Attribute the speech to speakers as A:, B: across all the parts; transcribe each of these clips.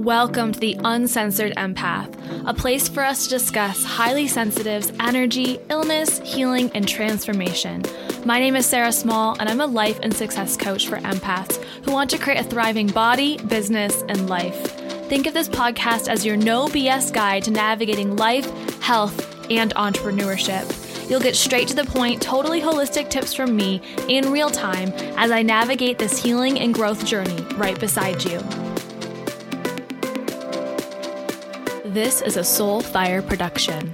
A: Welcome to the Uncensored Empath, a place for us to discuss highly sensitive's energy, illness, healing, and transformation. My name is Sarah Small, and I'm a life and success coach for empaths who want to create a thriving body, business, and life. Think of this podcast as your no BS guide to navigating life, health, and entrepreneurship. You'll get straight to the point, totally holistic tips from me in real time as I navigate this healing and growth journey right beside you. This is a Soulfire production.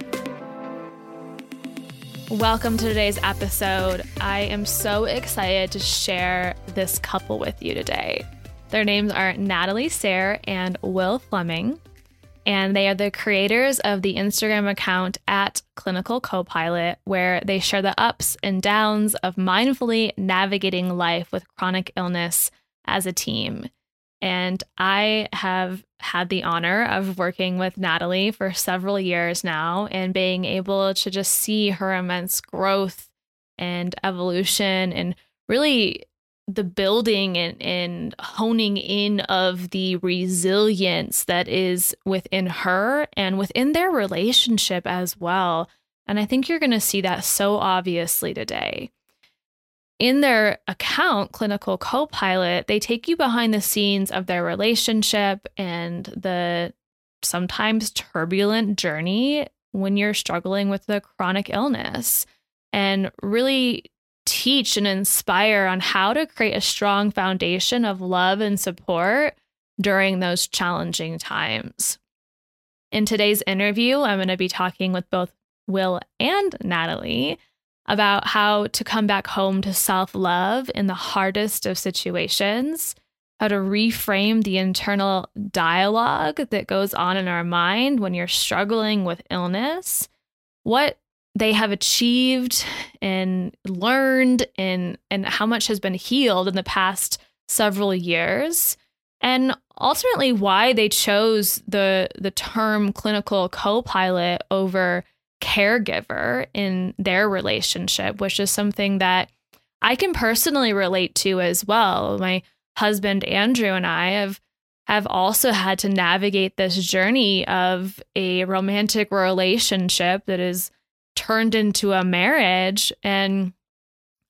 A: Welcome to today's episode. I am so excited to share this couple with you today. Their names are Natalie Sayre and Will Fleming, and they are the creators of the Instagram account at Clinical Copilot, where they share the ups and downs of mindfully navigating life with chronic illness as a team. And I have had the honor of working with Natalie for several years now and being able to just see her immense growth and evolution and really the building and, and honing in of the resilience that is within her and within their relationship as well. And I think you're going to see that so obviously today in their account, Clinical Copilot, they take you behind the scenes of their relationship and the sometimes turbulent journey when you're struggling with a chronic illness and really teach and inspire on how to create a strong foundation of love and support during those challenging times. In today's interview, I'm going to be talking with both Will and Natalie about how to come back home to self love in the hardest of situations, how to reframe the internal dialogue that goes on in our mind when you're struggling with illness, what they have achieved and learned and and how much has been healed in the past several years and ultimately why they chose the the term clinical co-pilot over caregiver in their relationship, which is something that I can personally relate to as well. My husband Andrew and I have have also had to navigate this journey of a romantic relationship that is turned into a marriage and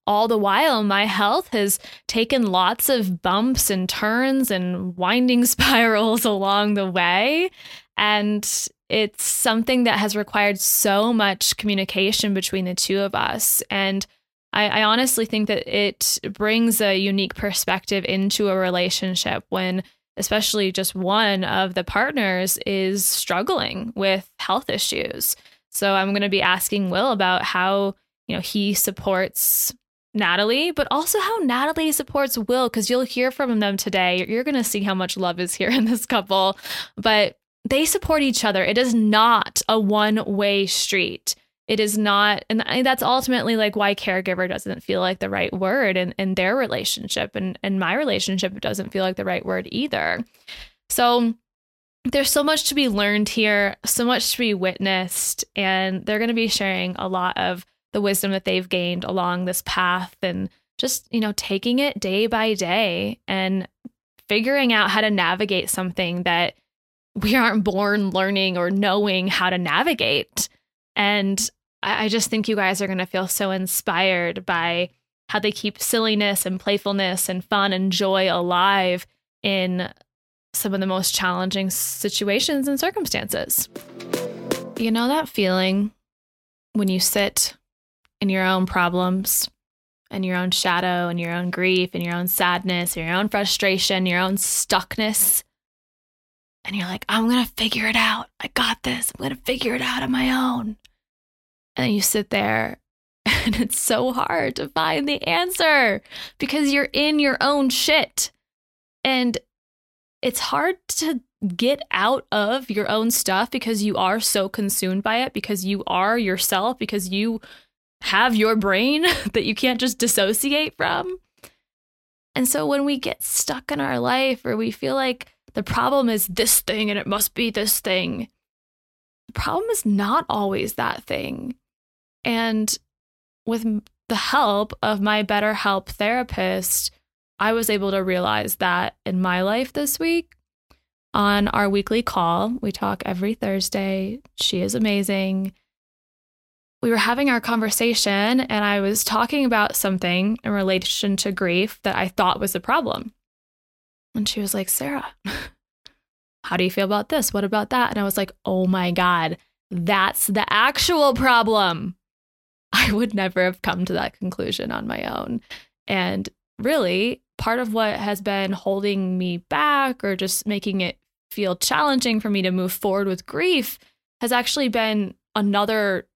A: all the while my health has taken lots of bumps and turns and winding spirals along the way and it's something that has required so much communication between the two of us. And I, I, honestly think that it brings a unique perspective into a relationship when, especially just one of the partners is struggling with health issues. So I'm going to be asking Will about how, you know, he supports Natalie, but also how Natalie supports Will, because you'll hear from them today. You're going to see how much love is here in this couple, but they support each other. It is not a one way street. It is not, and that's ultimately like why caregiver doesn't feel like the right word in, in their relationship. And, and my relationship doesn't feel like the right word either. So there's so much to be learned here, so much to be witnessed, and they're going to be sharing a lot of the wisdom that they've gained along this path and just, you know, taking it day by day and figuring out how to navigate something that we aren't born learning or knowing how to navigate. And I, just think you guys are going to feel so inspired by how they keep silliness and playfulness and fun and joy alive in some of the most challenging situations and circumstances. You know that feeling when you sit in your own problems and your own shadow and your own grief and your own sadness, and your own frustration, your own stuckness. And you're like, I'm going to figure it out. I got this. I'm going to figure it out on my own. And then you sit there and it's so hard to find the answer because you're in your own shit. And it's hard to get out of your own stuff because you are so consumed by it, because you are yourself, because you have your brain that you can't just dissociate from. And so when we get stuck in our life or we feel like the problem is this thing and it must be this thing, the problem is not always that thing. And with the help of my BetterHelp therapist, I was able to realize that in my life this week on our weekly call. We talk every Thursday. She is amazing. We were having our conversation, and I was talking about something in relation to grief that I thought was a problem. And she was like, Sarah, how do you feel about this? What about that? And I was like, oh my God, that's the actual problem. I would never have come to that conclusion on my own. And really, part of what has been holding me back or just making it feel challenging for me to move forward with grief has actually been another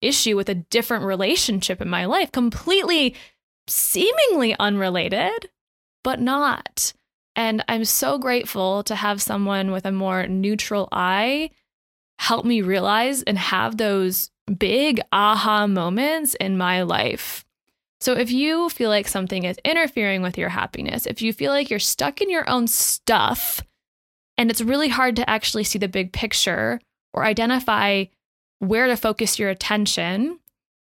A: issue with a different relationship in my life, completely seemingly unrelated, but not. And I'm so grateful to have someone with a more neutral eye help me realize and have those big aha moments in my life. So, if you feel like something is interfering with your happiness, if you feel like you're stuck in your own stuff and it's really hard to actually see the big picture or identify where to focus your attention,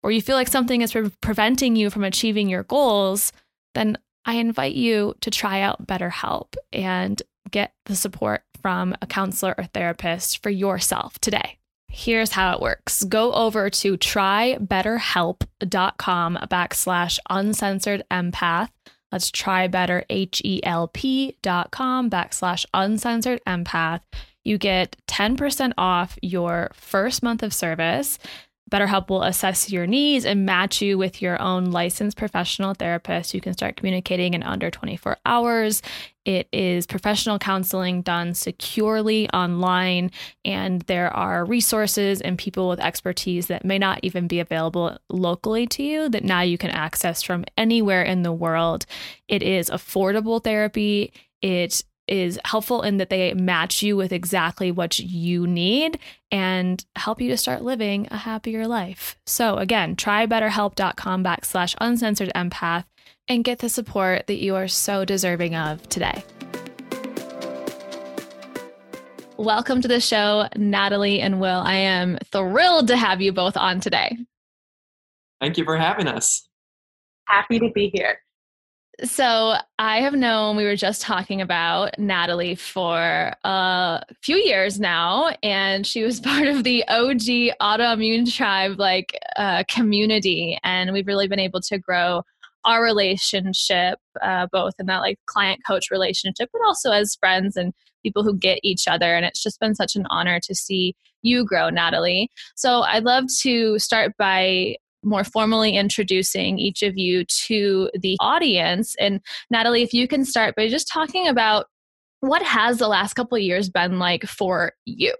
A: or you feel like something is pre- preventing you from achieving your goals, then I invite you to try out BetterHelp and get the support from a counselor or therapist for yourself today. Here's how it works. Go over to trybetterhelp.com backslash uncensored empath. Let's try better, H-E-L-P dot com backslash uncensored empath. You get 10% off your first month of service. BetterHelp will assess your needs and match you with your own licensed professional therapist. You can start communicating in under 24 hours. It is professional counseling done securely online, and there are resources and people with expertise that may not even be available locally to you that now you can access from anywhere in the world. It is affordable therapy. It is helpful in that they match you with exactly what you need and help you to start living a happier life. So again, try betterhelp.com backslash uncensored empath and get the support that you are so deserving of today. Welcome to the show, Natalie and Will. I am thrilled to have you both on today.
B: Thank you for having us.
C: Happy to be here.
A: So I have known we were just talking about Natalie for a few years now, and she was part of the OG autoimmune tribe like uh, community, and we've really been able to grow our relationship, uh, both in that like client coach relationship, but also as friends and people who get each other. And it's just been such an honor to see you grow, Natalie. So I'd love to start by more formally introducing each of you to the audience. And Natalie, if you can start by just talking about what has the last couple of years been like for you?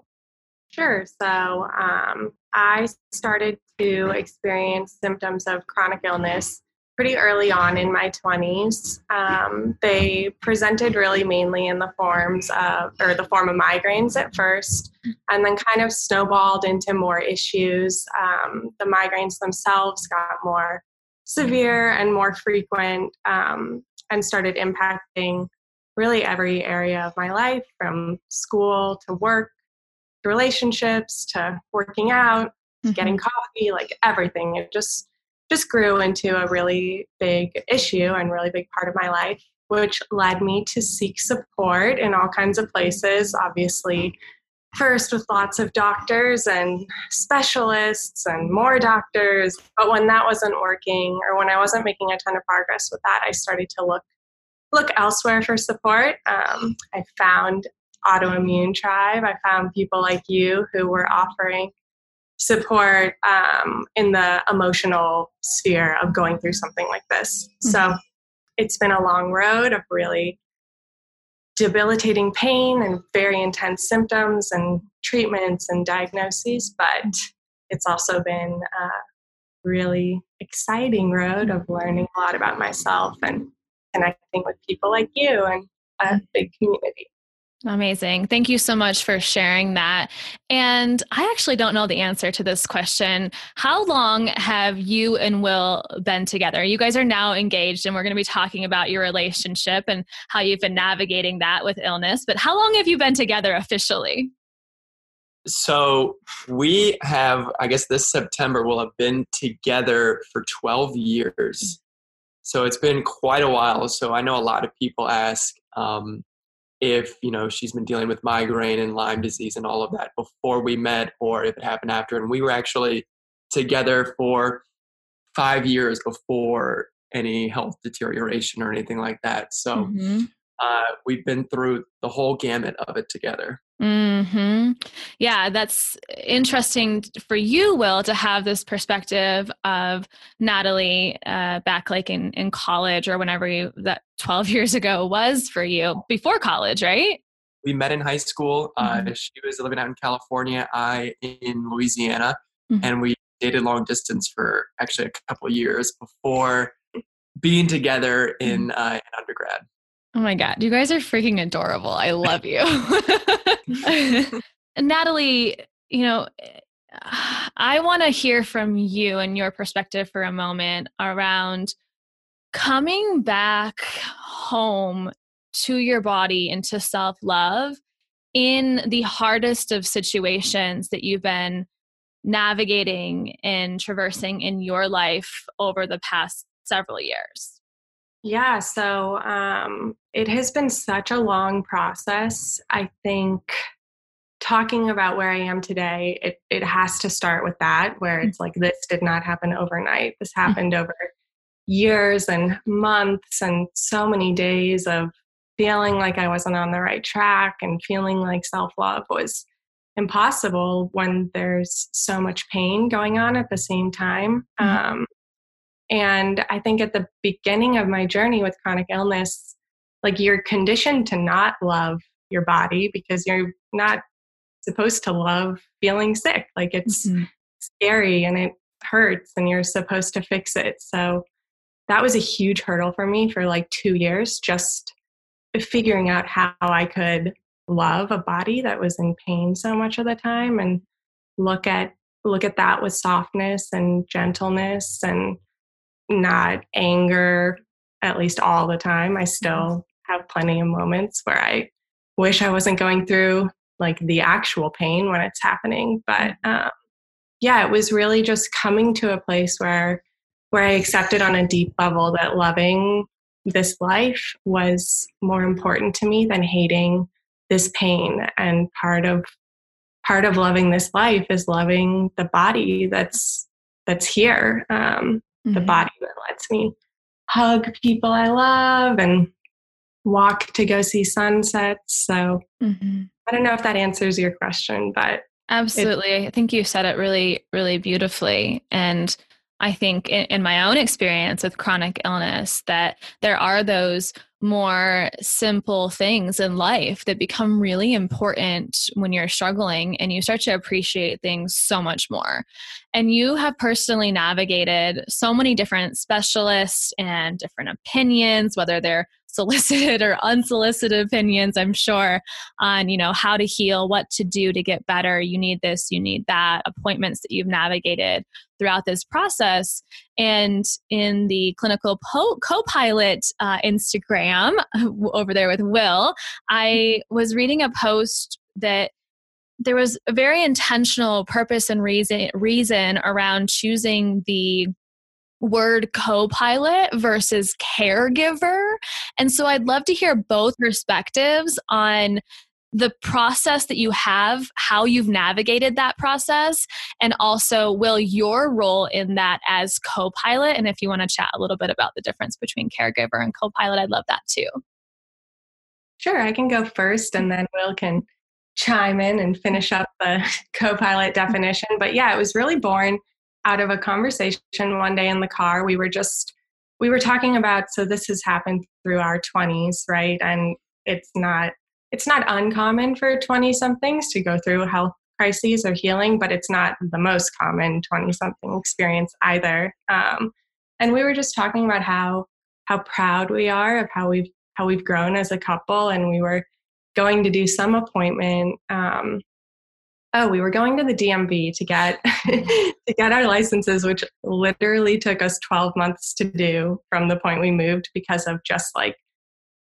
C: Sure. So um, I started to experience symptoms of chronic illness pretty early on in my 20s. Um, they presented really mainly in the forms of, or the form of migraines at first, and then kind of snowballed into more issues. Um, the migraines themselves got more severe and more frequent um, and started impacting really every area of my life from school to work to relationships to working out mm-hmm. getting coffee like everything it just just grew into a really big issue and really big part of my life, which led me to seek support in all kinds of places. Obviously, first with lots of doctors and specialists and more doctors. But when that wasn't working or when I wasn't making a ton of progress with that, I started to look look elsewhere for support. Um, I found Autoimmune Tribe. I found people like you who were offering support um, in the emotional sphere of going through something like this. Mm-hmm. So it's been a long road of really debilitating pain and very intense symptoms and treatments and diagnoses, but it's also been a really exciting road of learning a lot about myself and connecting with people like you and a big community.
A: Amazing. Thank you so much for sharing that. And I actually don't know the answer to this question. How long have you and Will been together? You guys are now engaged, and we're going to be talking about your relationship and how you've been navigating that with illness. But how long have you been together officially?
B: So we have, I guess this September, we'll have been together for 12 years. So it's been quite a while. So I know a lot of people ask, um, if you know she's been dealing with migraine and Lyme disease and all of that before we met, or if it happened after. And we were actually together for five years before any health deterioration or anything like that. So mm-hmm. Uh, we've been through the whole gamut of it together.
A: Hmm. Yeah, that's interesting for you, Will, to have this perspective of Natalie uh, back like in in college or whenever you that twelve years ago was for you before college, right?
B: We met in high school. Uh, mm-hmm. Uh, she was living out in California, I in Louisiana, mm-hmm. and we dated long distance for actually a couple years before being together in mm-hmm. uh, in undergrad.
A: Oh my God, you guys are freaking adorable. I love you. Natalie, you know, I want to hear from you and your perspective for a moment around coming back home to your body and to self love in the hardest of situations that you've been navigating and traversing in your life over the past several years.
C: Yeah, so um, it has been such a long process. I think talking about where I am today, it, it has to start with that, where it's like this did not happen overnight. This mm. happened over years and months and so many days of feeling like I wasn't on the right track and feeling like self love was impossible when there's so much pain going on at the same time. Mm-hmm. Um, and I think at the beginning of my journey with chronic illness, like you're conditioned to not love your body because you're not supposed to love feeling sick. Like it's mm-hmm. scary and it hurts and you're supposed to fix it. So that was a huge hurdle for me for like two years, just figuring out how I could love a body that was in pain so much of the time and look at look at that with softness and gentleness and not anger at least all the time. I still have plenty of moments where I wish I wasn't going through like the actual pain when it's happening. But um, yeah, it was really just coming to a place where where I accepted on a deep level that loving this life was more important to me than hating this pain. And part of part of loving this life is loving the body that's that's here. Um, mm-hmm. the body that lets me hug people I love and walk to go see sunsets. So mm-hmm. I don't know if that answers your question, but
A: absolutely. I think you said it really, really beautifully. And I think in, in, my own experience with chronic illness that there are those more simple things in life that become really important when you're struggling and you start to appreciate things so much more. And you have personally navigated so many different specialists and different opinions, whether they're solicited or unsolicited opinions i'm sure on you know how to heal what to do to get better. You need this you need that appointments that you've navigated throughout this process. And in the clinical po- co-pilot uh, instagram over there with will i was reading a post that there was a very intentional purpose and reason reason around choosing the word co pilot versus caregiver. And so I'd love to hear both perspectives on the process that you have, how you've navigated that process, and also, Will, your role in that as co pilot. And if you want to chat a little bit about the difference between caregiver and co pilot, I'd love that too.
C: Sure, I can go first and then Will can chime in and finish up the co pilot definition. But yeah, it was really born out of a conversation one day in the car. We were just we were talking about so this has happened through our 20s, right? And it's not it's not uncommon for 20 somethings to go through health crises or healing, but it's not the most common 20 something experience either. Um, and we were just talking about how how proud we are of how we've how we've grown as a couple, and we were going to do some appointment um, oh we were going to the dmv to get to get our licenses which literally took us 12 months to do from the point we moved because of just like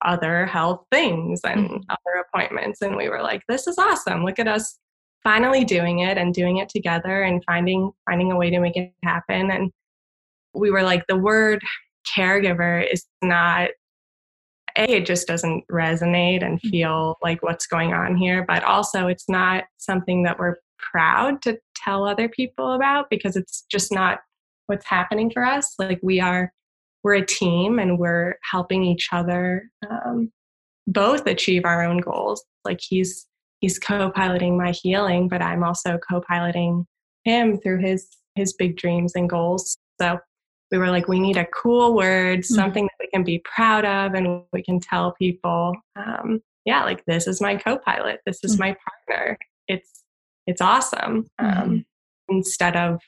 C: other health things and mm-hmm. other appointments. And we were like this is awesome. Look at us finally doing it and doing it together and finding finding a way to make it happen. And we were like the word caregiver is not a it just doesn't resonate and mm-hmm. feel like what's going on here but also it's not something that we're proud to tell other people about because it's just not what's happening for us. Like we are we're a team and we're helping each other um, both achieve our own goals. Like he's he's co-piloting my healing but i'm also co-piloting him through his his big dreams and goals. So we were like, we need a cool word, mm-hmm. something that we can be proud of, and we can tell people, um, yeah, like this is my co-pilot, this is mm-hmm. my partner. It's it's awesome. Um, mm-hmm. instead of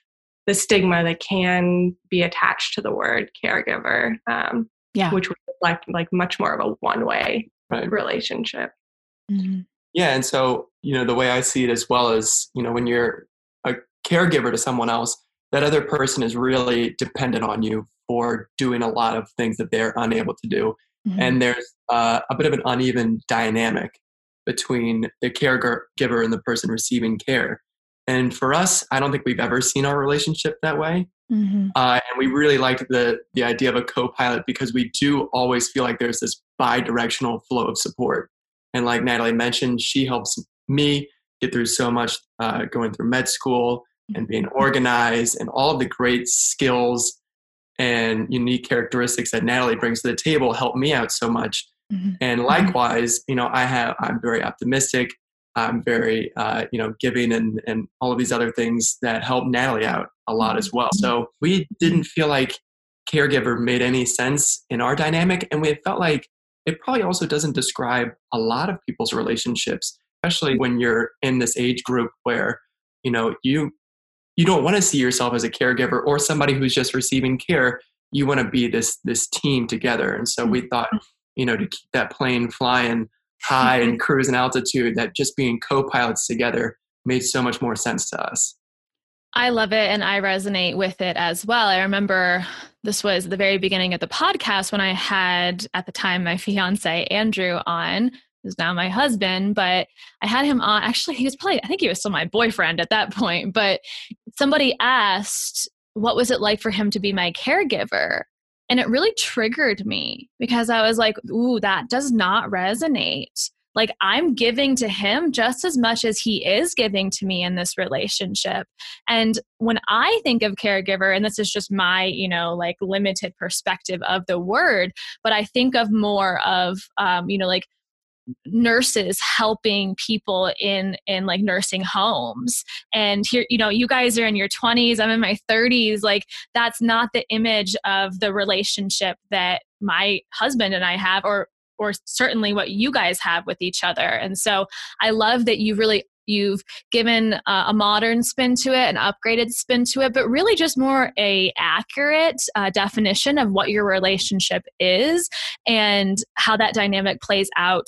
C: the stigma that can be attached to the word caregiver, um, yeah, which would reflect like much more of a one-way right. relationship.
B: Mm-hmm. Yeah, and so you know the way I see it as well is you know when you're a caregiver to someone else, that other person is really dependent on you for doing a lot of things that they're unable to do. Mm-hmm. And there's uh, a bit of an uneven dynamic between the caregiver and the person receiving care. And for us, I don't think we've ever seen our relationship that way. Mm-hmm. Uh, and we really liked the the idea of a co-pilot because we do always feel like there's this bi-directional flow of support. And like Natalie mentioned, she helps me get through so much uh, going through med school and being organized and all of the great skills and unique characteristics that Natalie brings to the table help me out so much. Mm-hmm. And mm-hmm. likewise, you know, I have I'm very optimistic. I'm very uh, you know giving and and all of these other things that help Natalie out a lot as well. So we didn't feel like caregiver made any sense in our dynamic, and we felt like it probably also doesn't describe a lot of people's relationships, especially when you're in this age group where you know you you don't want to see yourself as a caregiver or somebody who's just receiving care. You want to be this this team together. And so we thought mm-hmm. you know to keep that plane flying high and mm-hmm. cruising altitude that just being co-pilots together made so much more sense to us.
A: I love it and I resonate with it as well. I remember this was the very beginning of the podcast when I had at the time my fiance Andrew on who's now my husband, but I had him on. Actually, he was probably, I think he was still my boyfriend at that point. But somebody asked, what was it like for him to be my caregiver? And it really triggered me because I was like, ooh, that does not resonate. Like, I'm giving to him just as much as he is giving to me in this relationship. And when I think of caregiver, and this is just my, you know, like limited perspective of the word, but I think of more of, um, you know, like nurses helping people in in like nursing homes. And here you know you guys are in your 20s i'm in my 30s like that's not the image of the relationship that my husband and i have or or certainly what you guys have with each other. And so i love that you really you've given uh, a modern spin to it an upgraded spin to it but really just more a accurate uh, definition of what your relationship is and how that dynamic plays out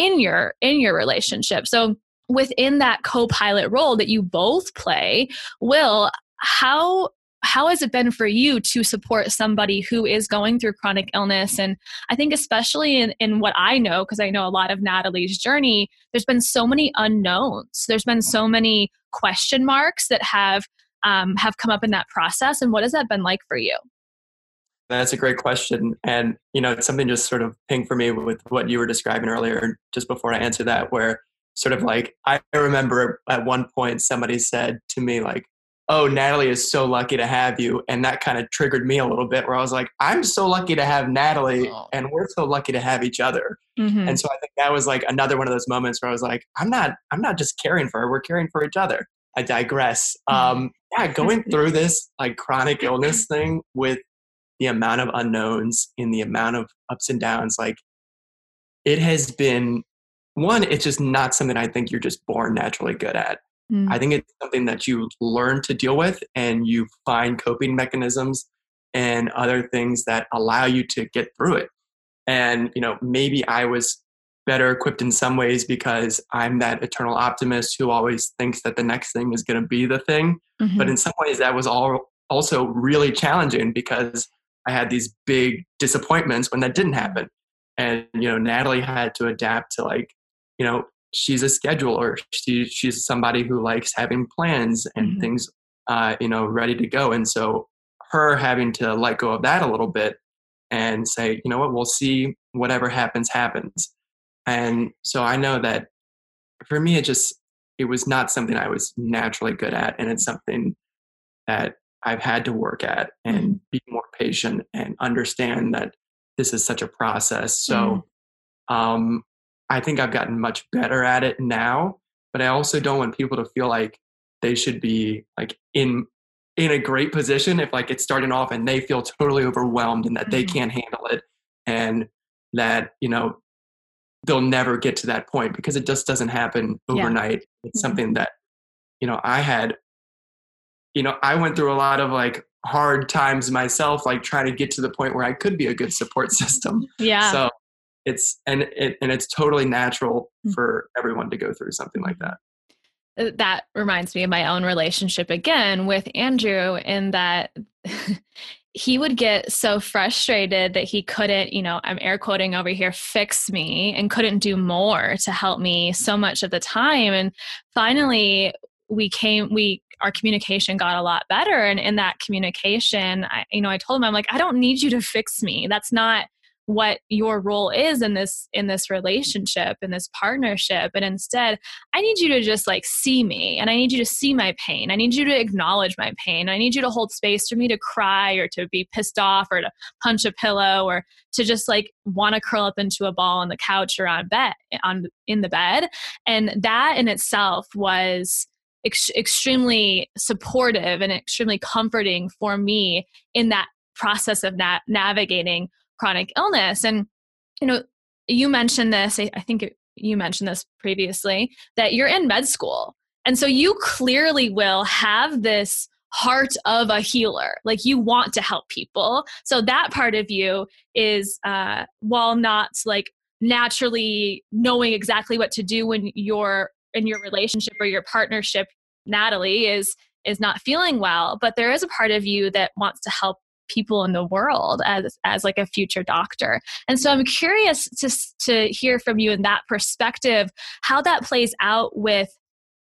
A: in your in your relationship. So within that co-pilot role that you both play will how how has it been for you to support somebody who is going through chronic illness? And i think especially in, in what i know because i know a lot of natalie's journey there's been so many unknowns. There's been so many question marks that have um, have come up in that process. And what has that been like for you
B: that's a great question and you know it's something just sort of ping for me with what you were describing earlier just before i answer that where sort of like i remember at one point somebody said to me like oh, Natalie is so lucky to have you. And that kind of triggered me a little bit where I was like, I'm so lucky to have Natalie oh. and we're so lucky to have each other. Mm-hmm. And so I think that was like another one of those moments where I was like, I'm not, I'm not just caring for her. We're caring for each other. I digress. Mm-hmm. Um, yeah, going through this like chronic illness thing with the amount of unknowns in the amount of ups and downs, like it has been one, it's just not something I think you're just born naturally good at. Mm. I think it's something that you learn to deal with and you find coping mechanisms and other things that allow you to get through it. And, you know, maybe I was better equipped in some ways because I'm that eternal optimist who always thinks that the next thing is going to be the thing. Mm-hmm. But in some ways, that was all also really challenging because I had these big disappointments when that didn't happen. And, you know, Natalie had to adapt to like, you know, she's a scheduler. She, she's somebody who likes having plans and mm-hmm. things, uh, you know, ready to go. And so her having to let go of that a little bit and say, you know what, we'll see whatever happens, happens. And so I know that for me, it just, it was not something I was naturally good at. And it's something that I've had to work at and mm-hmm. be more patient and understand that this is such a process. So, mm-hmm. um, I think I've gotten much better at it now, but I also don't want people to feel like they should be like in in a great position if like it's starting off and they feel totally overwhelmed and that mm-hmm. they can't handle it and that you know they'll never get to that point because it just doesn't happen overnight yeah. it's mm-hmm. something that you know i had you know i went through a lot of like hard times myself like trying to get to the point where i could be a good support system
A: yeah
B: so it's and it and it's totally natural mm. for everyone to go through something like that
A: uh, that reminds me of my own relationship again with Andrew in that he would get so frustrated that he couldn't, you know, I'm air quoting over here, fix me and couldn't do more to help me so much of the time. And finally, we came, we, our communication got a lot better. And in that communication, I, you know, I told him, I'm like, I don't need you to fix me. That's not, what your role is in this in this relationship in this partnership and instead i need you to just like see me and i need you to see my pain i need you to acknowledge my pain i need you to hold space for me to cry or to be pissed off or to punch a pillow or to just like want to curl up into a ball on the couch or on bed on in the bed and that in itself was ex- extremely supportive and extremely comforting for me in that process of na- navigating chronic illness. And, you know, you mentioned this, I, I think you mentioned this previously, that you're in med school. And so you clearly will have this heart of a healer. Like you want to help people. So that part of you is, uh, while not like naturally knowing exactly what to do when you're in your relationship or your partnership, Natalie is is not feeling well, but there is a part of you that wants to help people in the world as as like a future doctor. And so i'm curious to to hear from you in that perspective how that plays out with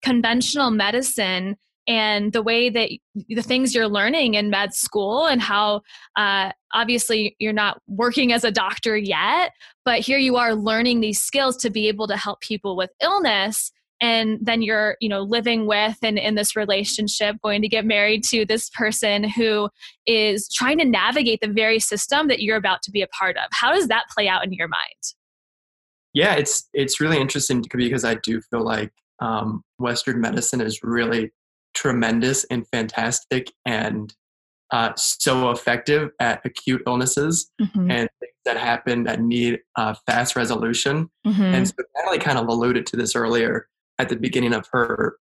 A: conventional medicine and the way that the things you're learning in med school and how uh, obviously you're not working as a doctor yet but here you are learning these skills to be able to help people with illness and then you're you know living with and in this relationship going to get married to this person who is trying to navigate the very system that you're about to be a part of how does that play out in your mind
B: yeah, it's it's really interesting because I do feel like um, Western medicine is really tremendous and fantastic and uh, so effective at acute illnesses mm-hmm. and things that happen that need uh, fast resolution. Mm-hmm. And so Natalie kind of alluded to this earlier at the beginning of her,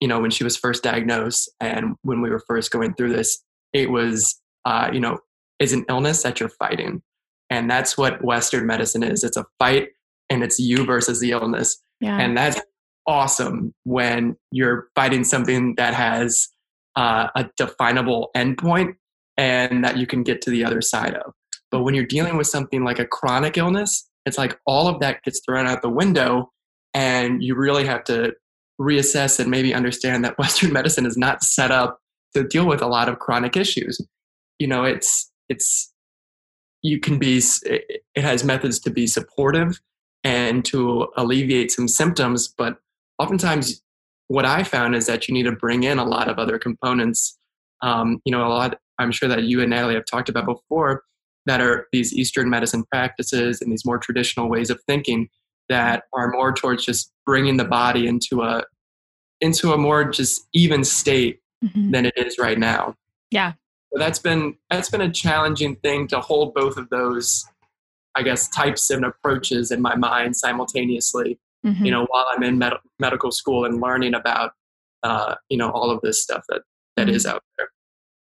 B: you know, when she was first diagnosed and when we were first going through this, it was, uh, you know, is an illness that you're fighting. And that's what Western medicine is. It's a fight and it's you versus the illness. Yeah. And that's awesome when you're fighting something that has uh, a definable endpoint and that you can get to the other side of. But when you're dealing with something like a chronic illness, it's like all of that gets thrown out the window, and you really have to reassess and maybe understand that Western medicine is not set up to deal with a lot of chronic issues. You know, it's it's you can be it has methods to be supportive and to alleviate some symptoms, but oftentimes what I found is that you need to bring in a lot of other components. Um, you know, a lot. I'm sure that you and Natalie have talked about before that are these Eastern medicine practices and these more traditional ways of thinking that are more towards just bringing the body into a into a more just even state mm-hmm. than it is right now.
A: Yeah.
B: So that's been that's been a challenging thing to hold both of those, I guess, types and approaches in my mind simultaneously mm-hmm. you know, while I'm in med- medical school and learning about, uh, you know, all of this stuff that, that mm-hmm. is out there.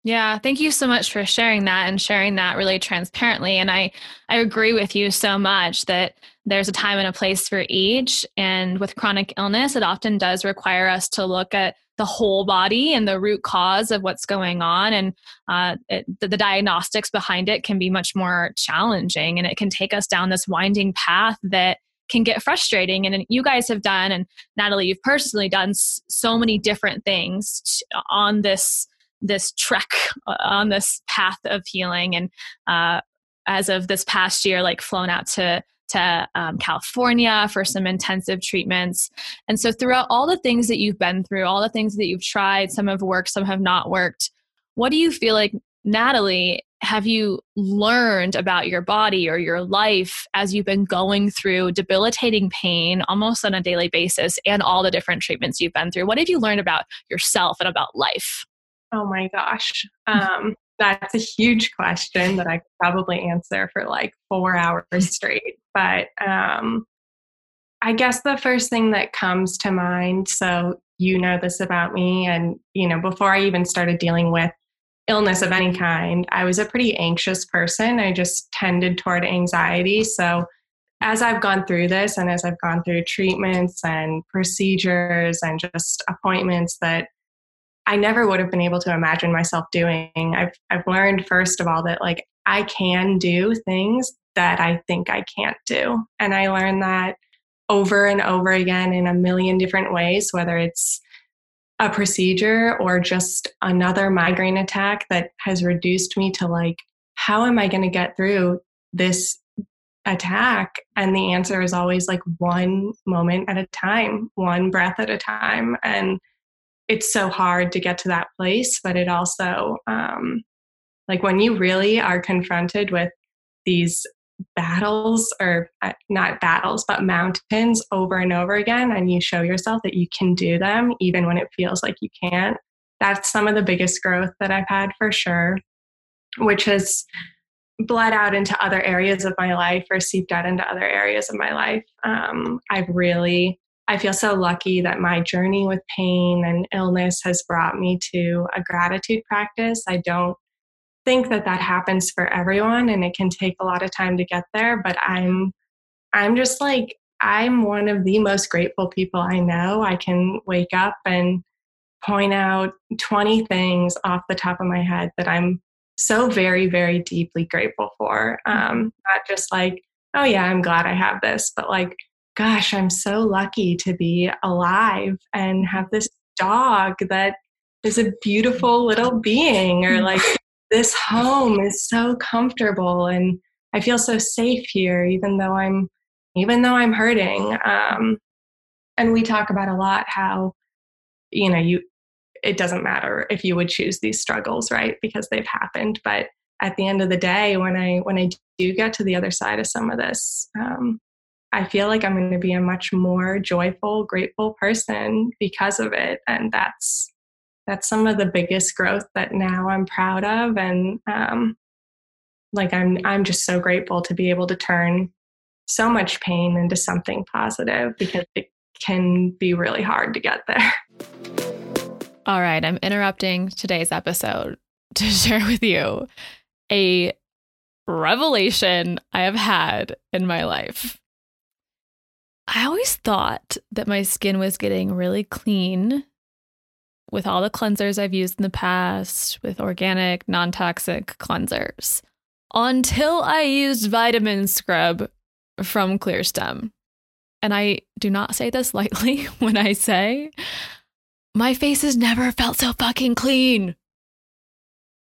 A: Yeah, thank you so much for sharing that and sharing that really transparently. And I, I agree with you so much that there's a time and a place for each. And with chronic illness, it often does require us to look at the whole body and the root cause of what's going on. And uh, it, the, the diagnostics behind it can be much more challenging. And it can take us down this winding path that can get frustrating. And you guys have done, and Natalie, you've personally done so many different things on this this trek on this path of healing. And uh, as of this past year, like flown out to to um, California for some intensive treatments. And so, throughout all the things that you've been through, all the things that you've tried, some have worked, some have not worked. What do you feel like, Natalie, have you learned about your body or your life as you've been going through debilitating pain almost on a daily basis and all the different treatments you've been through? What have you learned about yourself and about life?
C: Oh my gosh. Um, that's a huge question that I could probably answer for like four hours straight. But um, I guess the first thing that comes to mind, so you know this about me, and you know, before I even started dealing with illness of any kind, I was a pretty anxious person. I just tended toward anxiety. So, as I've gone through this and as I've gone through treatments and procedures and just appointments that I never would have been able to imagine myself doing, I've, I've learned, first of all, that like I can do things that I think I can't do. And I learned that over and over again in a million different ways, whether it's a procedure or just another migraine attack that has reduced me to like, how am I going to get through this attack? And the answer is always like one moment at a time, one breath at a time. And it's so hard to get to that place, but it also, um, like when you really are confronted with these battles or uh, not battles but mountains over and over again and you show yourself that you can do them even when it feels like you can't that's some of the biggest growth that i've had for sure which has bled out into other areas of my life or seeped out into other areas of my life. Um, i've really i feel so lucky that my journey with pain and illness has brought me to a gratitude practice. I don't think that that happens for everyone and it can take a lot of time to get there but i'm i'm just like i'm one of the most grateful people i know. I can wake up and point out 20 things off the top of my head that i'm so very very deeply grateful for. Um, not just like oh yeah i'm glad i have this but like gosh i'm so lucky to be alive and have this dog that is a beautiful little being or like this home is so comfortable and I feel so safe here, even though I'm even though I'm hurting. Um, and we talk about a lot how you know you it doesn't matter if you would choose these struggles, right? Because they've happened. But at the end of the day, when I when I do get to the other side of some of this, um, I feel like I'm going to be a much more joyful, grateful person because of it. And that's that's some of the biggest growth that now I'm proud of. And um, like I'm I'm just so grateful to be able to turn so much pain into something positive because it can be really hard to get there.
A: All right, I'm interrupting today's episode to share with you a revelation I have had in my life. I always thought that my skin was getting really clean with all the cleansers I've used in the past, with organic, non toxic cleansers, until I used vitamin scrub from Clearstem. And I do not say this lightly when I say my face has never felt so fucking clean.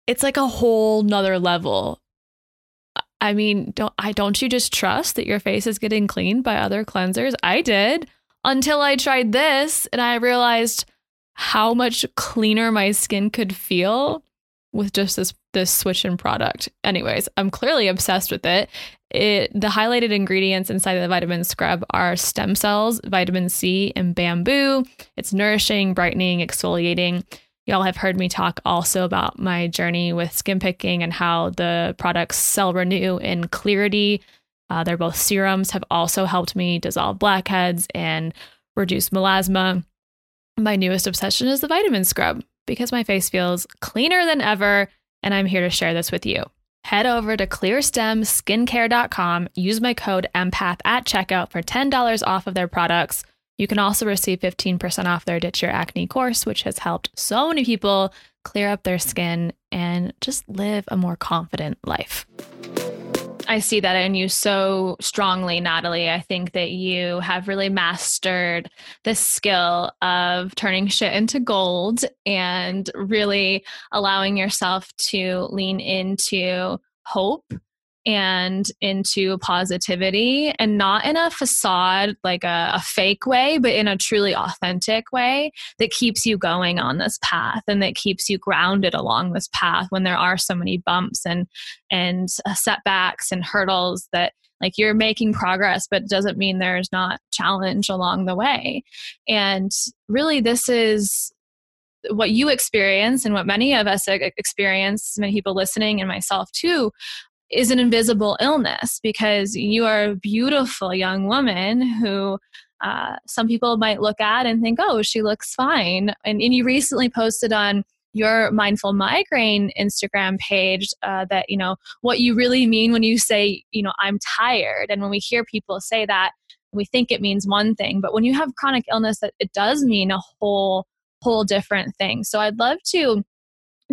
A: It's like a whole nother level. I mean, don't I don't you just trust that your face is getting cleaned by other cleansers? I did until I tried this and I realized how much cleaner my skin could feel with just this this switch in product. Anyways, I'm clearly obsessed with it. It the highlighted ingredients inside the vitamin scrub are stem cells, vitamin C, and bamboo. It's nourishing, brightening, exfoliating. Y'all have heard me talk also about my journey with skin picking and how the products Cell Renew and Clarity, uh, they're both serums, have also helped me dissolve blackheads and reduce melasma. My newest obsession is the vitamin scrub because my face feels cleaner than ever, and I'm here to share this with you. Head over to clearstemskincare.com, use my code EMPATH at checkout for $10 off of their products. You can also receive 15% off their Ditch Your Acne course, which has helped so many people clear up their skin and just live a more confident life. I see that in you so strongly, Natalie. I think that you have really mastered the skill of turning shit into gold and really allowing yourself to lean into hope and into positivity and not in a facade like a, a, fake way but in a truly authentic way that keeps you going on this path and that keeps you grounded along this path when there are so many bumps and and uh, setbacks and hurdles that like you're making progress but doesn't mean there's not challenge along the way. And really this is what you experience and what many of us experience, many people listening and myself too, is an invisible illness because you are a beautiful young woman who uh, some people might look at and think, oh, she looks fine. And, and you recently posted on your mindful migraine Instagram page uh, that, you know, what you really mean when you say, you know, I'm tired. And when we hear people say that, we think it means one thing. But when you have chronic illness, that it does mean a whole, whole different thing. So I'd love to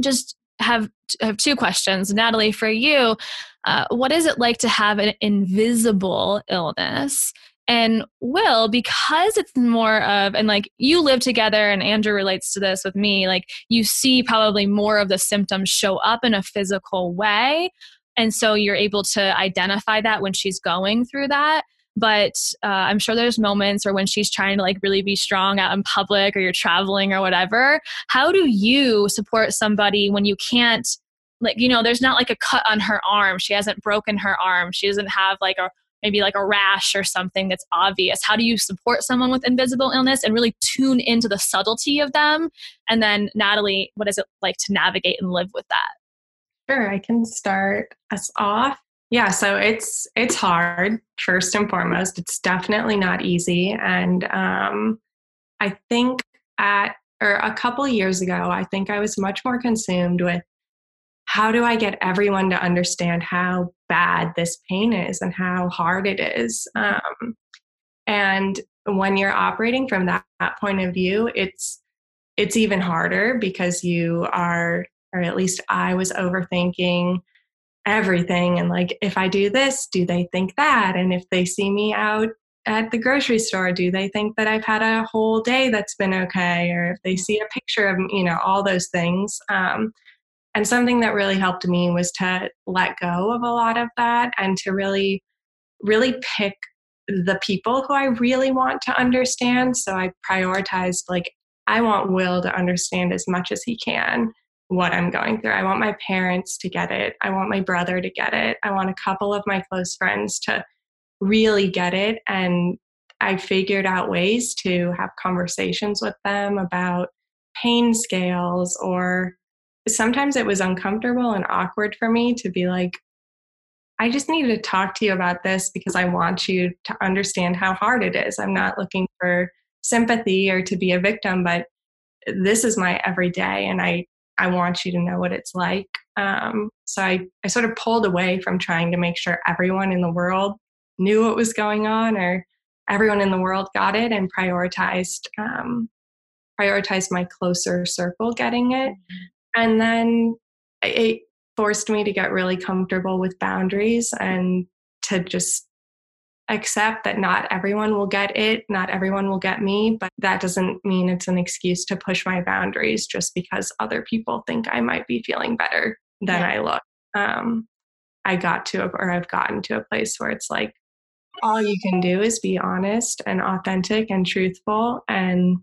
A: just have have two questions, Natalie. For you, uh, what is it like to have an invisible illness? And Will, because it's more of, and like you live together, and Andrew relates to this with me, like you see probably more of the symptoms show up in a physical way. And so you're able to identify that when she's going through that but uh, i'm sure there's moments or when she's trying to like really be strong out in public or you're traveling or whatever. How do you support somebody when you can't like you know there's not like a cut on her arm. She hasn't broken her arm. She doesn't have like a maybe like a rash or something that's obvious. How do you support someone with invisible illness and really tune into the subtlety of them? And then natalie what is it like to navigate and live with that?
C: Sure i can start us off yeah, so it's it's hard first and foremost. It's definitely not easy, and um, I think at or a couple years ago, I think I was much more consumed with how do I get everyone to understand how bad this pain is and how hard it is. Um, and when you're operating from that, that point of view, it's it's even harder because you are, or at least I was overthinking everything. And like if i do this do they think that? And if they see me out at the grocery store do they think that i've had a whole day that's been okay? Or if they see a picture of you know all those things. Um, and something that really helped me was to let go of a lot of that and to really really pick the people who i really want to understand. So i prioritized like i want will to understand as much as he can what I'm going through. I want my parents to get it. I want my brother to get it. I want a couple of my close friends to really get it. And I figured out ways to have conversations with them about pain scales, or sometimes it was uncomfortable and awkward for me to be like, I just need to talk to you about this because I want you to understand how hard it is. I'm not looking for sympathy or to be a victim, but this is my everyday and I, I want you to know what it's like. Um, so I, I sort of pulled away from trying to make sure everyone in the world knew what was going on or everyone in the world got it and prioritized um, prioritized my closer circle getting it. Mm-hmm. And then it forced me to get really comfortable with boundaries and to just accept that not everyone will get it, not everyone will get me, but that doesn't mean it's an excuse to push my boundaries just because other people think I might be feeling better than yeah. I look. Um, I got to, a, or I've gotten to a place where it's like, all you can do is be honest and authentic and truthful, and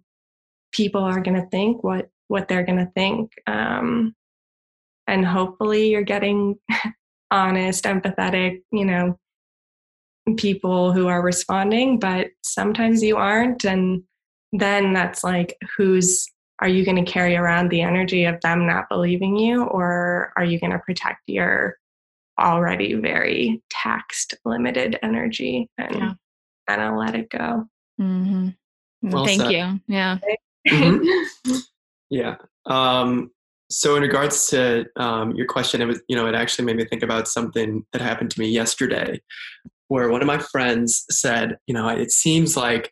C: people are going to think what what they're going to think. Um, and hopefully, you're getting honest, empathetic, you know, people who are responding, but sometimes you aren't. And then that's like, who's, are you going to carry around the energy of them not believing you, or are you going to protect your already very taxed, limited energy and yeah. kind of let it go?
A: Mm-hmm. Well Thank said. you. Yeah.
B: Mm-hmm. yeah. Um, so in regards to um, your question, it was you know it actually made me think about something that happened to me yesterday where one of my friends said, you know, it seems like,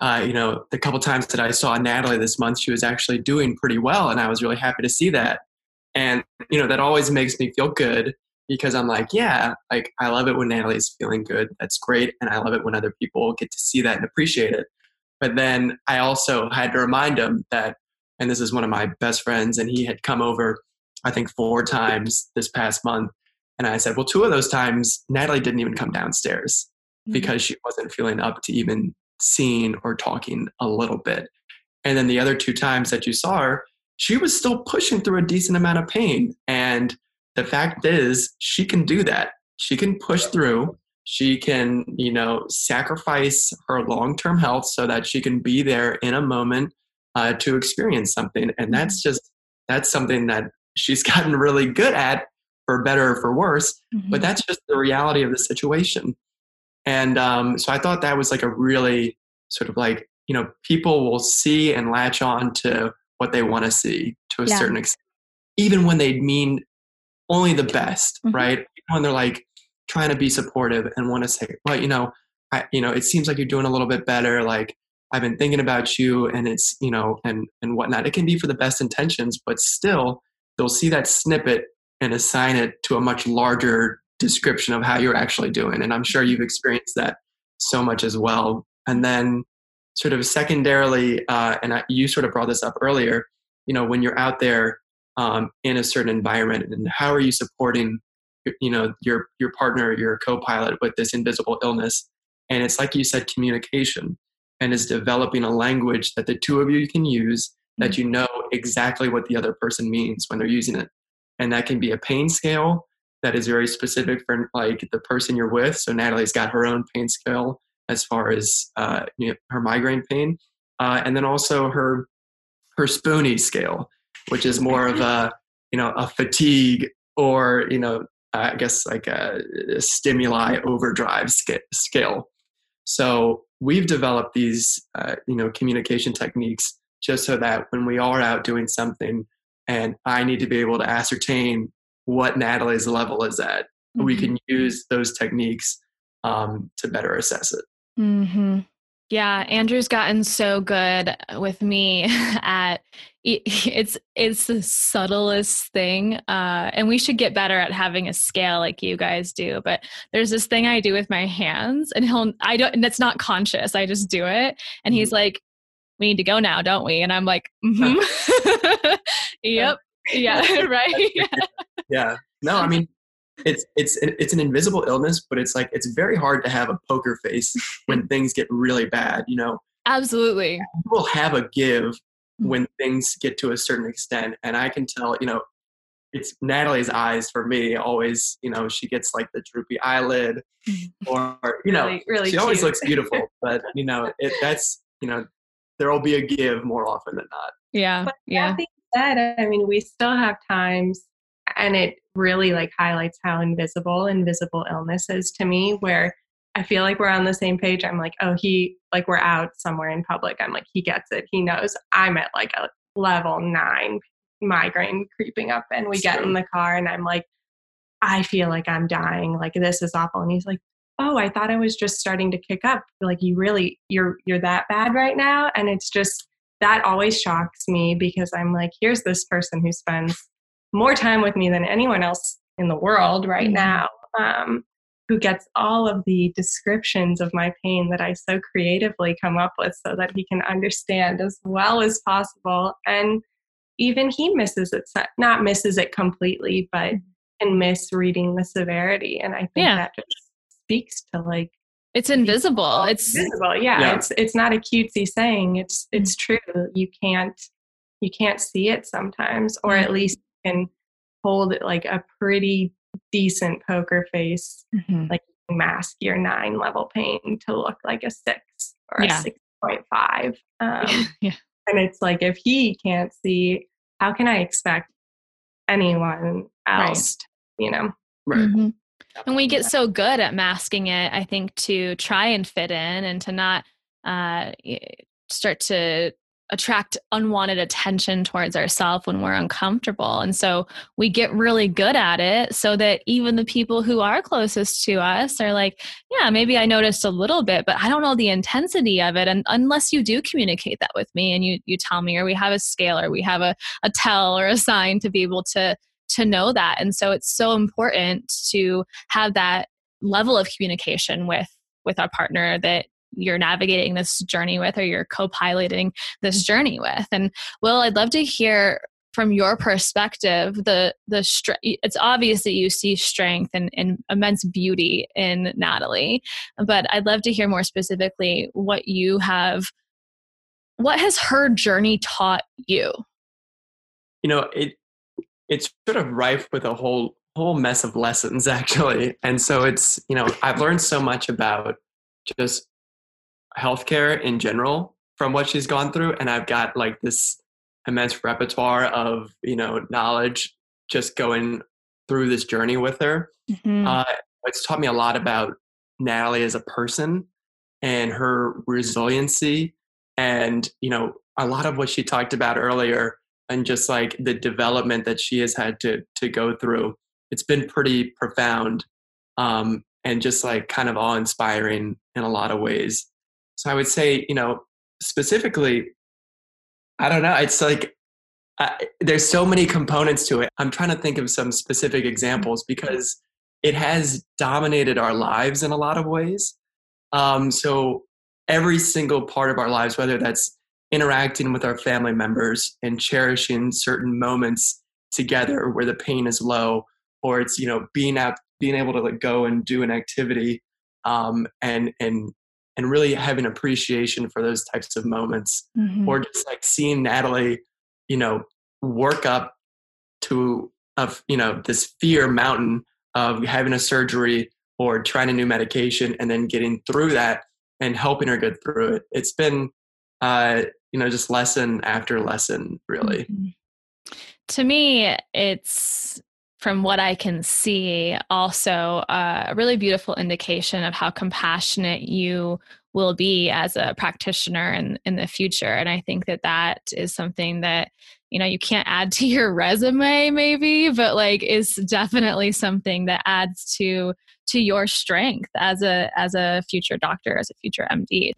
B: uh, you know, the couple times that I saw Natalie this month, she was actually doing pretty well, and I was really happy to see that. And you know, that always makes me feel good because I'm like, yeah, like I love it when Natalie's feeling good. That's great, and I love it when other people get to see that and appreciate it. But then I also had to remind him that, and this is one of my best friends, and he had come over, I think, four times this past month, and I said, well, two of those times, Natalie didn't even come downstairs mm-hmm. because she wasn't feeling up to even seeing or talking a little bit. And then the other two times that you saw her, she was still pushing through a decent amount of pain. And the fact is, she can do that. She can push through. She can, you know, sacrifice her long term health so that she can be there in a moment uh, to experience something. And that's mm-hmm. just, that's something that she's gotten really good at for better or for worse, mm-hmm. but that's just the reality of the situation. And um, so I thought that was like a really sort of like, you know, people will see and latch on to what they want to see to a yeah. certain extent, even when they mean only the best, mm-hmm. right? When they're like trying to be supportive and want to say, well, you know, I, you know, it seems like you're doing a little bit better. Like I've been thinking about you and it's, you know, and, and whatnot. It can be for the best intentions, but still they'll see that snippet and assign it to a much larger description of how you're actually doing. And I'm sure you've experienced that so much as well. And then, sort of secondarily, uh, and I, you sort of brought this up earlier, you know, when you're out there um, in a certain environment, and how are you supporting, you know, your your partner, your co-pilot with this invisible illness? And it's like you said, communication, and is developing a language that the two of you can use that mm-hmm. you know exactly what the other person means when they're using it and that can be a pain scale that is very specific for like the person you're with. So Natalie's got her own pain scale as far as uh, you know, her migraine pain, uh, and then also her her Spoonie scale, which is more of a you know a fatigue or you know I guess like a, stimuli overdrive scale. So we've developed these uh, you know communication techniques just so that when we are out doing something and I need to be able to ascertain what Natalie's level is at. Mm-hmm. We can use those techniques um, to better assess it.
A: Mm-hmm. Yeah, Andrew's gotten so good with me at it's it's the subtlest thing, uh, and we should get better at having a scale like you guys do. But there's this thing I do with my hands, and he'll I don't, and it's not conscious. I just do it, and he's mm-hmm. like, "We need to go now, don't we?" And I'm like, "Hmm." yep. Yeah. right.
B: yeah. No, I mean, it's it's it's an invisible illness, but it's like it's very hard to have a poker face when things get really bad. You know.
A: Absolutely.
B: People have a give mm. when things get to a certain extent, and I can tell. You know, it's Natalie's eyes for me. Always, you know, she gets like the droopy eyelid, or you know,
C: Really, really
B: she always
C: cute.
B: looks beautiful. But you know, it, that's you know, there will be a give more often than not.
A: Yeah.
C: But
A: Yeah.
C: that being said, I mean, we still have times, and it really like highlights how invisible invisible illness is to me, where I feel like we're on the same page. I'm like, oh, he like we're out somewhere in public. I'm like, he gets it. He knows I'm at like a level nine migraine creeping up, and we get in the car, and I'm like, I feel like I'm dying. Like this is awful. And he's like, oh, I thought I was just starting to kick up. Like you really, you're you're that bad right now, and it's just that always shocks me because I'm like, here's this person who spends more time with me than anyone else in the world right
A: Mhm.
C: now, um, who gets all of the descriptions of my pain that I so creatively come up with so that he can understand as well as possible. And even he misses it, not misses it completely, but can miss reading the severity. And I think
A: Yeah.
C: that just speaks to like
A: It's invisible. It's
C: visible yeah,
B: Yeah.
C: it's it's not a cutesy saying it's it's true you can't you can't see it sometimes or at least you can hold it like a pretty decent poker face
A: Mhm.
C: mask your nine level pain to look like a six or
A: Yeah.
C: a 6.5 um,
A: Yeah.
C: and it's like if he can't see how can i expect anyone
A: Right.
C: else to, you know
B: Right.
A: Mhm. And we get so good at masking it, I think, to try and fit in and to not uh, start to attract unwanted attention towards ourselves when we're uncomfortable. And so we get really good at it so that even the people who are closest to us are like, yeah, maybe I noticed a little bit, but I don't know the intensity of it. And unless you do communicate that with me and you, you tell me, or we have a scale or we have a, a tell or a sign to be able to to know that. And so it's so important to have that level of communication with with our partner that you're navigating this journey with or you're co-piloting this journey with. And will i'd love to hear from your perspective the the stre- it's obvious that you see strength and, and immense beauty in natalie but i'd love to hear more specifically what you have what has her journey taught you?
B: You know it it's sort of rife with a whole whole mess of lessons actually and so it's you know i've learned so much about just healthcare in general from what she's gone through and i've got like this immense repertoire of you know knowledge just going through this journey with her
A: Mhm.
B: uh, it's taught me a lot about Natalie as a person and her resiliency, and you know a lot of what she talked about earlier, and just like the development that she has had to to go through. It's been pretty profound, um, and just like kind of awe inspiring in a lot of ways. So I would say, you know, specifically, I don't know. It's like I, there's so many components to it. I'm trying to think of some specific examples because it has dominated our lives in a lot of ways. Um, so every single part of our lives, whether that's interacting with our family members and cherishing certain moments together where the pain is low, or it's you know being out, being able to like go and do an activity, um, and and and really having appreciation for those types of moments
A: Mhm.
B: or just like seeing Natalie, you know, work up to of you know this fear mountain of having a surgery or trying a new medication and then getting through that and helping her get through it. It's been uh, you know just lesson after lesson really.
A: Mhm. To me, it's from what I can see, also uh, a really beautiful indication of how compassionate you will be as a practitioner in, in the future. And I think that that is something that, you know, you can't add to your resume maybe, but like is definitely something that adds to to your strength as a as a future doctor, as a future MD.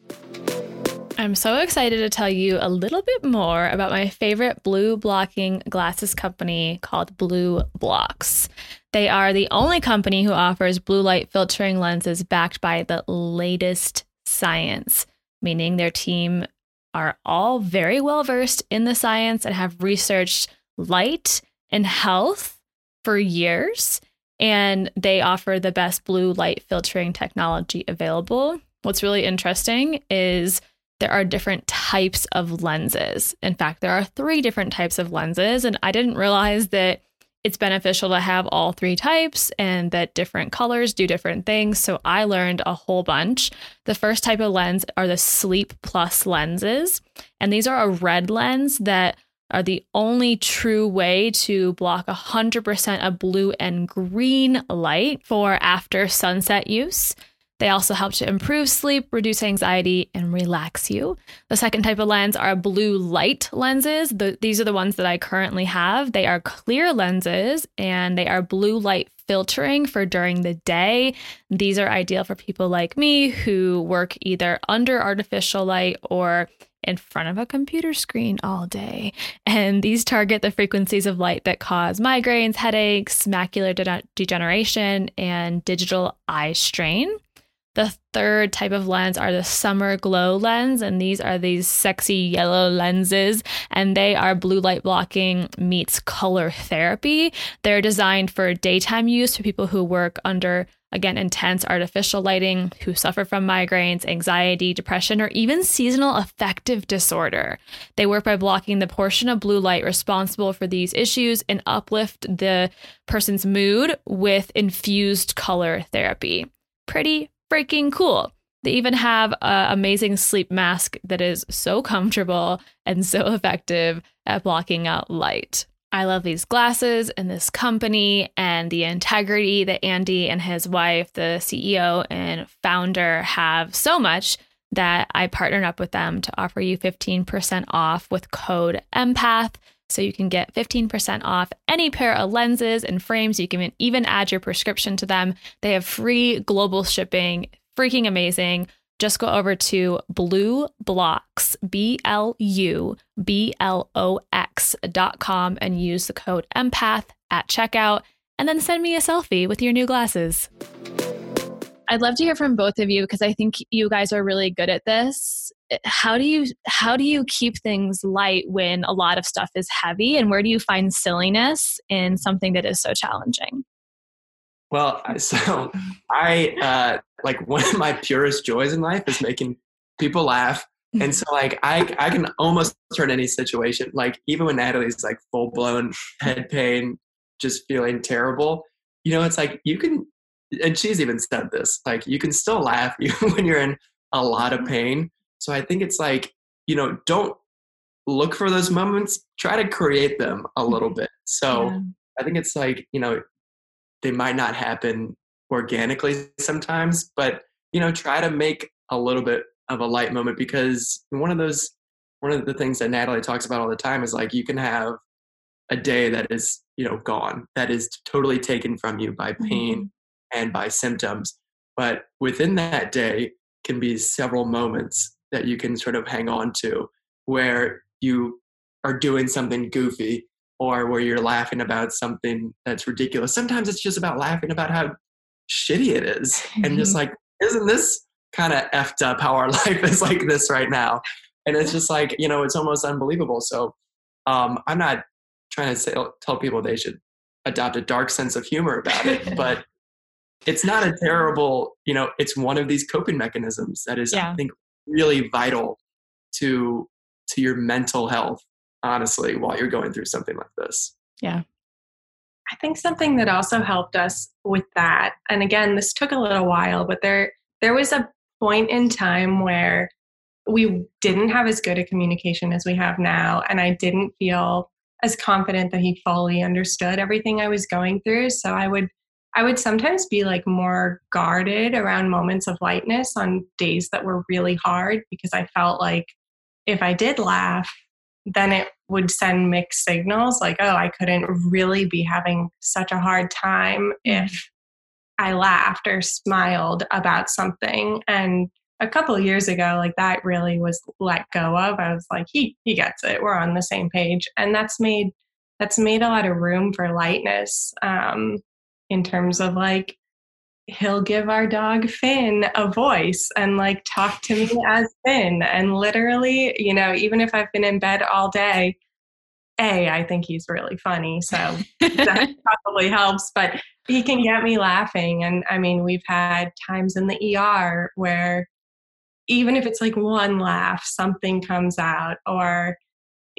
A: I'm so excited to tell you a little bit more about my favorite blue blocking glasses company called Blue Blocks. They are the only company who offers blue light filtering lenses backed by the latest science, meaning their team are all very well versed in the science and have researched light and health for years. And they offer the best blue light filtering technology available. What's really interesting is there are different types of lenses. In fact, there are three different types of lenses. And I didn't realize that it's beneficial to have all three types and that different colors do different things. So I learned a whole bunch. The first type of lens are the Sleep Plus lenses, and these are a red lens that are the only true way to block 100% of blue and green light for after sunset use. They also help to improve sleep, reduce anxiety, and relax you. The second type of lens are blue light lenses. The, these are the ones that I currently have. They are clear lenses and they are blue light filtering for during the day. These are ideal for people like me who work either under artificial light or in front of a computer screen all day. And these target the frequencies of light that cause migraines, headaches, macular de- degeneration, and digital eye strain. The third type of lens are the summer glow lens, and these are these sexy yellow lenses, and they are blue light blocking meets color therapy. They're designed for daytime use for people who work under again, intense artificial lighting, who suffer from migraines, anxiety, depression, or even seasonal affective disorder. They work by blocking the portion of blue light responsible for these issues and uplift the person's mood with infused color therapy. Pretty freaking cool. They even have an amazing sleep mask that is so comfortable and so effective at blocking out light. I love these glasses and this company and the integrity that Andy and his wife, the CEO and founder, have so much that I partnered up with them to offer you 15% off with code EMPATH. So you can get 15% off any pair of lenses and frames. You can even add your prescription to them. They have free global shipping, freaking amazing. Just go over to Blue Blocks, B L U B L O X dot com and use the code EMPATH at checkout and then send me a selfie with your new glasses. I'd love to hear from both of you because I think you guys are really good at this. How do you how do you keep things light when a lot of stuff is heavy and where do you find silliness in something that is so challenging?
B: Well, so I uh, like one of my purest joys in life is making people laugh. And so like I I can almost turn any situation like even when Natalie's like full blown head pain, just feeling terrible, you know, it's like you can and she's even said this like you can still laugh even when you're in a lot of pain so i think it's like you know don't look for those moments try to create them a little bit so yeah. i think it's like you know they might not happen organically sometimes but you know try to make a little bit of a light moment because one of those one of the things that natalie talks about all the time is like you can have a day that is you know gone that is totally taken from you by pain mm-hmm and by symptoms. But within that day can be several moments that you can sort of hang on to where you are doing something goofy or where you're laughing about something that's ridiculous. Sometimes it's just about laughing about how shitty it is and just like, isn't this kind of effed up how our life is like this right now? And it's just like, you know, it's almost unbelievable. So um, I'm not trying to say, tell people they should adopt a dark sense of humor about it, but it's not a terrible, you know, it's one of these coping mechanisms that is, yeah. I think, really vital to to your mental health, honestly, while you're going through something like this.
A: Yeah.
C: I think something that also helped us with that, and again, this took a little while, but there there was a point in time where we didn't have as good a communication as we have now, and I didn't feel as confident that he fully understood everything I was going through. So I would I would sometimes be like more guarded around moments of lightness on days that were really hard because I felt like if I did laugh, then it would send mixed signals like, oh, I couldn't really be having such a hard time mm-hmm. if I laughed or smiled about something. And a couple years ago, like that really was let go of. I was like, he he gets it. We're on the same page. And that's made that's made a lot of room for lightness. Um, in terms of like he'll give our dog Finn a voice and like talk to me as Finn. And literally, you know, even if I've been in bed all day, A, I think he's really funny. So that probably helps. But he can get me laughing. And I mean, we've had times in the ER where even if it's like one laugh, something comes out. Or,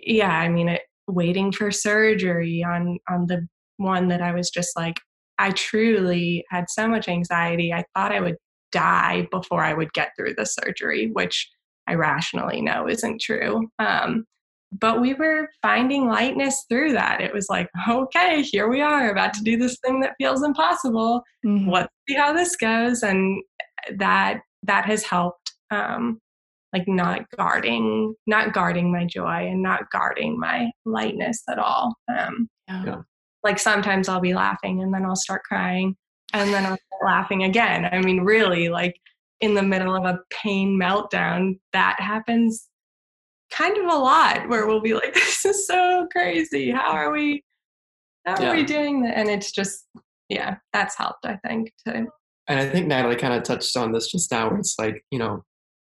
C: yeah, I mean, it, waiting for surgery on on the one that I was just like, I truly had so much anxiety. I thought I would die before I would get through the surgery, which I rationally know isn't true. Um, but we were finding lightness through that. It was like, okay, here we are about to do this thing that feels impossible. Mm-hmm. Let's see how this goes. And that that has helped um, like not guarding not guarding my joy and not guarding my lightness at all um, yeah. Like sometimes i'll be laughing and then i'll start crying and then i'll start laughing again i mean really like in the middle of a pain meltdown that happens kind of a lot where we'll be like this is so crazy how are we how yeah. are we doing that and it's just yeah that's helped i think to
B: and i think natalie kind of touched on this just now where it's like you know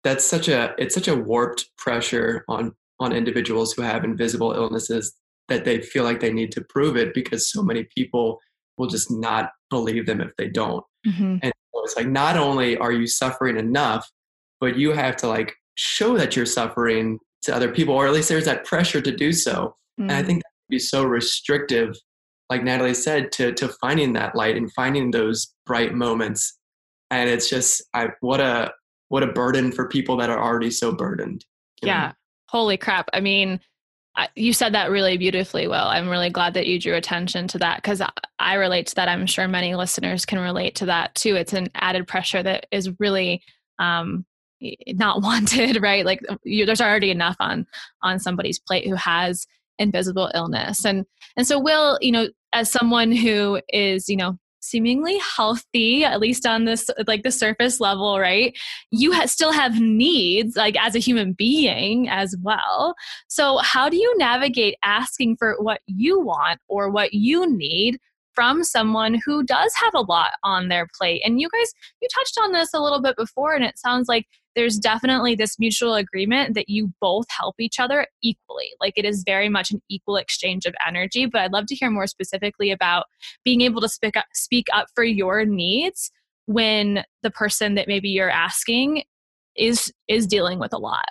B: that's such a it's such a warped pressure on on individuals who have invisible illnesses that they feel like they need to prove it because so many people will just not believe them if they don't mm-hmm. and it's like not only are you suffering enough but you have to like show that you're suffering to other people or at least there's that pressure to do so mm-hmm. and i mm. think that would be so restrictive like natalie said to to finding that light and finding those bright moments and it's just i what a what a burden for people that are already so burdened.
A: Yeah. Know? Holy crap. I mean, you said that really beautifully well. I'm really glad that you drew attention to that because I relate to that. I'm sure many listeners can relate to that too. It's an added pressure that is really um, not wanted, right? Like you, there's already enough on on somebody's plate who has invisible illness, and and so Will, you know, as someone who is, you know, seemingly healthy at least on this like the surface level right you ha- still have needs like as a human being as well so how do you navigate asking for what you want or what you need from someone who does have a lot on their plate. And you guys, you touched on this a little bit before, and it sounds like there's definitely this mutual agreement that you both help each other equally. Like it is very much an equal exchange of energy. But I'd love to hear more specifically about being able to speak up, speak up for your needs when the person that maybe you're asking is is dealing with a lot.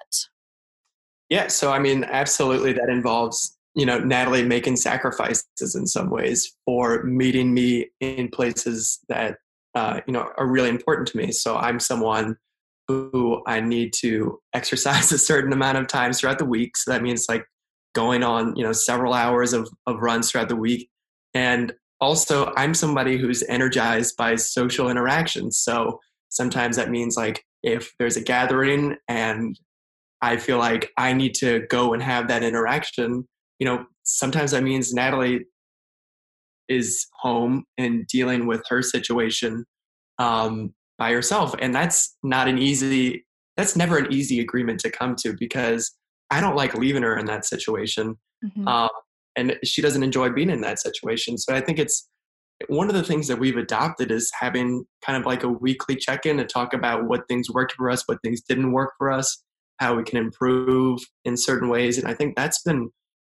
B: Yeah, so I mean, absolutely, that involves you know natalie making sacrifices in some ways for meeting me in places that uh, you know are really important to me so i'm someone who i need to exercise a certain amount of times throughout the week. So that means like going on you know several hours of, of runs throughout the week. And also i'm somebody who's energized by social interactions. So sometimes that means like if there's a gathering and i feel like i need to go and have that interaction you know, sometimes that means Natalie is home and dealing with her situation. Um, by herself. And that's not an easy, that's never an easy agreement to come to because I don't like leaving her in that situation. Mm-hmm. Um, and she doesn't enjoy being in that situation. So I think it's one of the things that we've adopted is having kind of like a weekly check in to talk about what things worked for us, what things didn't work for us, how we can improve in certain ways. And I think that's been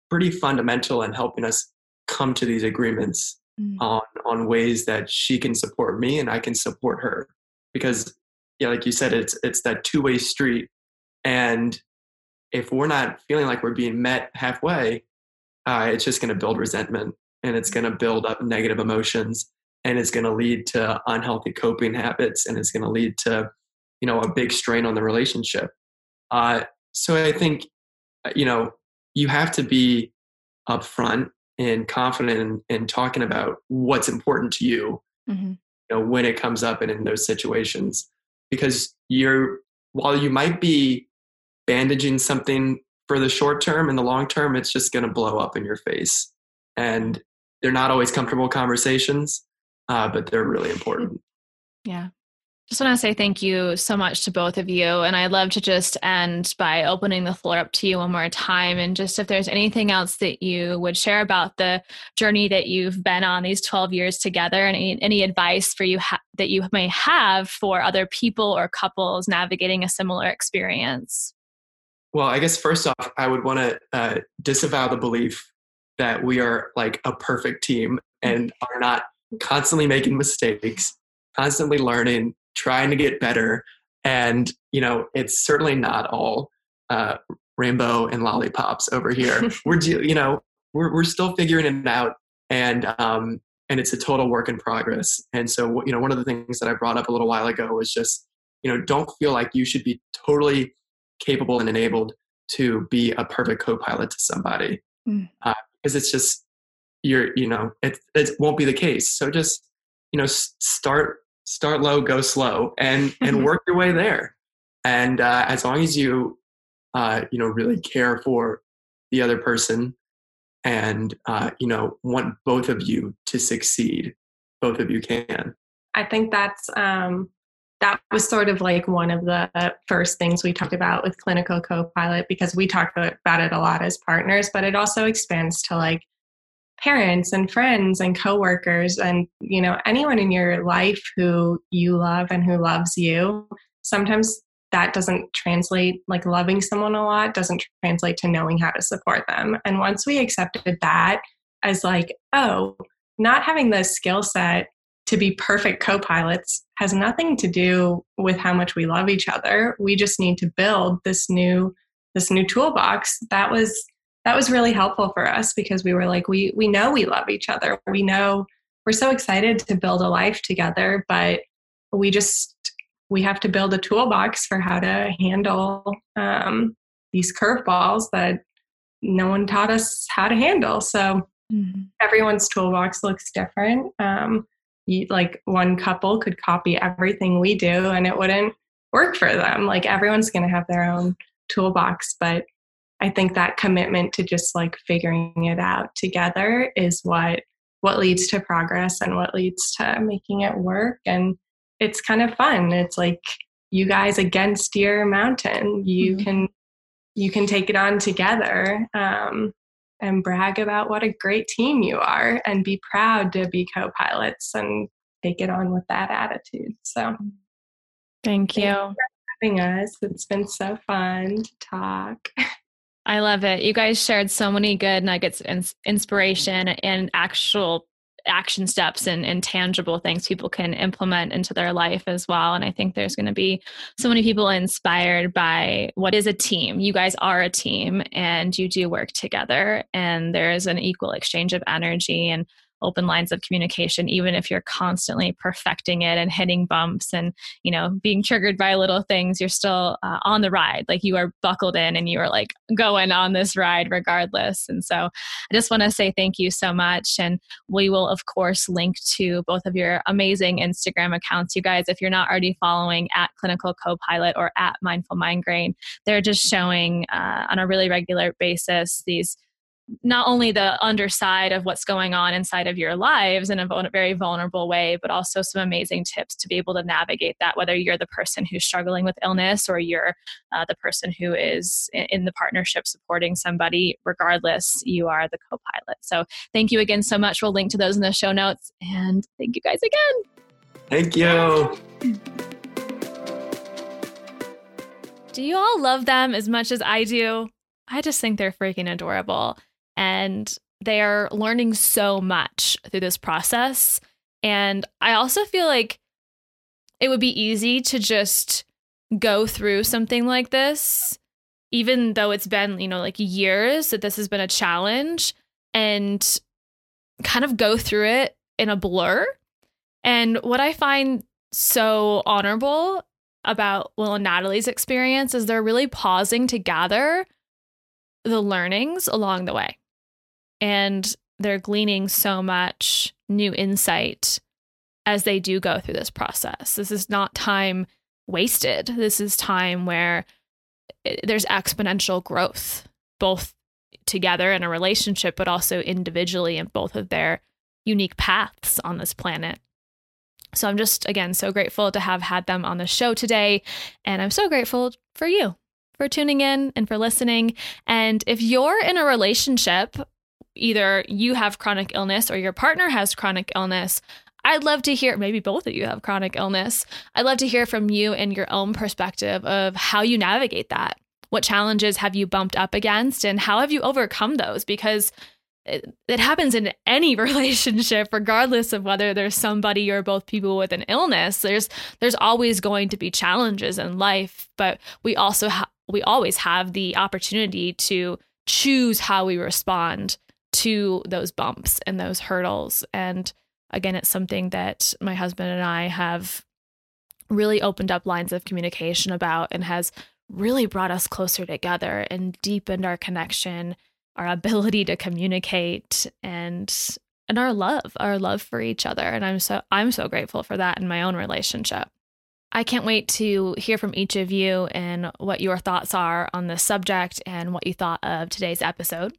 B: pretty fundamental in helping us come to these agreements mm. on on ways that she can support me and I can support her because yeah like you said it's it's that two-way street and if we're not feeling like we're being met halfway uh, it's just going to build resentment and it's going to build up negative emotions and it's going to lead to unhealthy coping habits and it's going to lead to you know a big strain on the relationship uh, so i think uh, you know you have to be upfront and confident in, in talking about what's important to you, mm-hmm. Know, when it comes up and in those situations. Because you're, while you might be bandaging something for the short term, in the long term, it's just going to blow up in your face. And they're not always comfortable conversations, uh, but they're really important.
A: Yeah just want to say thank you so much to both of you. And I'd love to just end by opening the floor up to you one more time. And just if there's anything else that you would share about the journey that you've been on these 12 years together, and any, any advice for you ha- that you may have for other people or couples navigating a similar experience.
B: Well, I guess first off, I would want to uh, disavow the belief that we are like a perfect team and are not constantly making mistakes, constantly learning, trying to get better. And, you know, it's certainly not all uh, rainbow and lollipops over here. we're, you know, we're, we're still figuring it out and um, and it's a total work in progress. And so, you know, one of the things that I brought up a little while ago was just, you know, don't feel like you should be totally capable and enabled to be a perfect co-pilot to somebody, mm. uh, because it's just you're, you know, it it won't be the case. So just, you know, start start low, go slow, and and work your way there. And uh, as long as you, uh, you know, really care for the other person and uh, you know want both of you to succeed both of you can
C: i think that's um, that was sort of like one of the first things we talked about with clinical co-pilot because we talk about it a lot as partners but it also expands to like parents and friends and coworkers and you know anyone in your life who you love and who loves you sometimes that doesn't translate like loving someone a lot doesn't translate to knowing how to support them. And once we accepted that as like oh not having the skill set to be perfect co-pilots has nothing to do with how much we love each other. We just need to build this new this new toolbox that was that was really helpful for us because we were like we we know we love each other we know we're so excited to build a life together but we just we have to build a toolbox for how to handle um, these curveballs that no one taught us how to handle. So mm-hmm. everyone's toolbox looks different. Um, you, like one couple could copy everything we do and it wouldn't work for them. Like everyone's going to have their own toolbox, but I think that commitment to just like figuring it out together is what what leads to progress and what leads to making it work and it's kind of fun. It's like you guys against your mountain. You mm-hmm. can you can take it on together um, and brag about what a great team you are, and be proud to be co-pilots and take it on with that attitude. So,
A: thank you. for
C: having us. It's been so fun to talk.
A: I love it. You guys shared so many good nuggets and inspiration and actual action steps and, and tangible things people can implement into their life as well. And I think there's going to be so many people inspired by what is a team. You guys are a team and you do work together, and there's an equal exchange of energy and open lines of communication even if you're constantly perfecting it and hitting bumps and you know being triggered by little things you're still uh, on the ride. Like you are buckled in and you are like going on this ride regardless. And so i just want to say thank you so much and we will of course link to both of your amazing instagram accounts. You guys if you're not already following at clinical co-pilot or at mindful migraine they're just showing uh, on a really regular basis these not only the underside of what's going on inside of your lives in a very vulnerable way, but also some amazing tips to be able to navigate that, whether you're the person who's struggling with illness or you're uh, the person who is in the partnership supporting somebody. Regardless, you are the co pilot. So thank you again so much. We'll link to those in the show notes. And thank you guys again.
B: Thank you.
A: Do you all love them as much as I do? I just think they're freaking adorable and they are learning so much through this process. And I also feel like it would be easy to just go through something like this, even though it's been, you know, like years that this has been a challenge and kind of go through it in a blur. And what I find so honorable about Will and Natalie's experience is they're really pausing to gather the learnings along the way and they're gleaning so much new insight as they do go through this process. This is not time wasted. This is time where eh, there's exponential growth, both together in a relationship, but also individually in both of their unique paths on this planet. So I'm just, again, so grateful to have had them on the show today. And I'm so grateful for you for tuning in and for listening. And if you're in a relationship either you have chronic illness or your partner has chronic illness, I'd love to hear, maybe both of you have chronic illness. I'd love to hear from you and your own perspective of how you navigate that. What challenges have you bumped up against and how have you overcome those? Because it, it happens in any relationship regardless of whether there's somebody or both people with an illness there's there's always going to be challenges in life but we also ha- we always have the opportunity to choose how we respond to those bumps and those hurdles. And again, it's something that my husband and I have really opened up lines of communication about and has really brought us closer together and deepened our connection, our ability to communicate and and our love, our love for each other. And I'm so I'm so grateful for that in my own relationship. I can't wait to hear from each of you and what your thoughts are on this subject and what you thought of today's episode.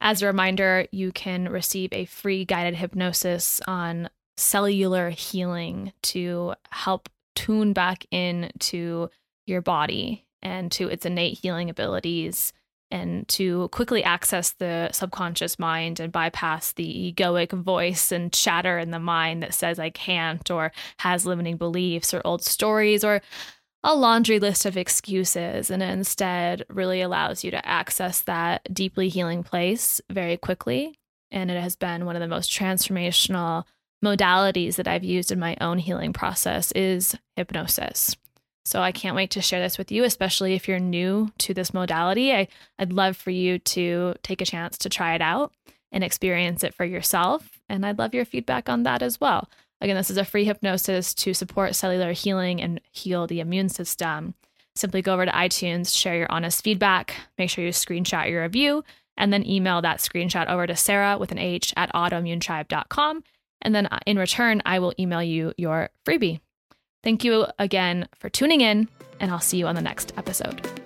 A: As a reminder, you can receive a free guided hypnosis on cellular healing to help tune back into your body and to its innate healing abilities and to quickly access the subconscious mind and bypass the egoic voice and chatter in the mind that says I can't or has limiting beliefs or old stories or a laundry list of excuses and instead really allows you to access that deeply healing place very quickly and it has been one of the most transformational modalities that I've used in my own healing process is hypnosis. So I can't wait to share this with you, especially if you're new to this modality. I, I'd love for you to take a chance to try it out and experience it for yourself. And I'd love your feedback on that as well. Again, this is a free hypnosis to support cellular healing and heal the immune system. Simply go over to iTunes, share your honest feedback, make sure you screenshot your review, and then email that screenshot over to Sarah with an H at autoimmunetribe.com. And then uh, in return, I will email you your freebie. Thank you again for tuning in, and I'll see you on the next episode.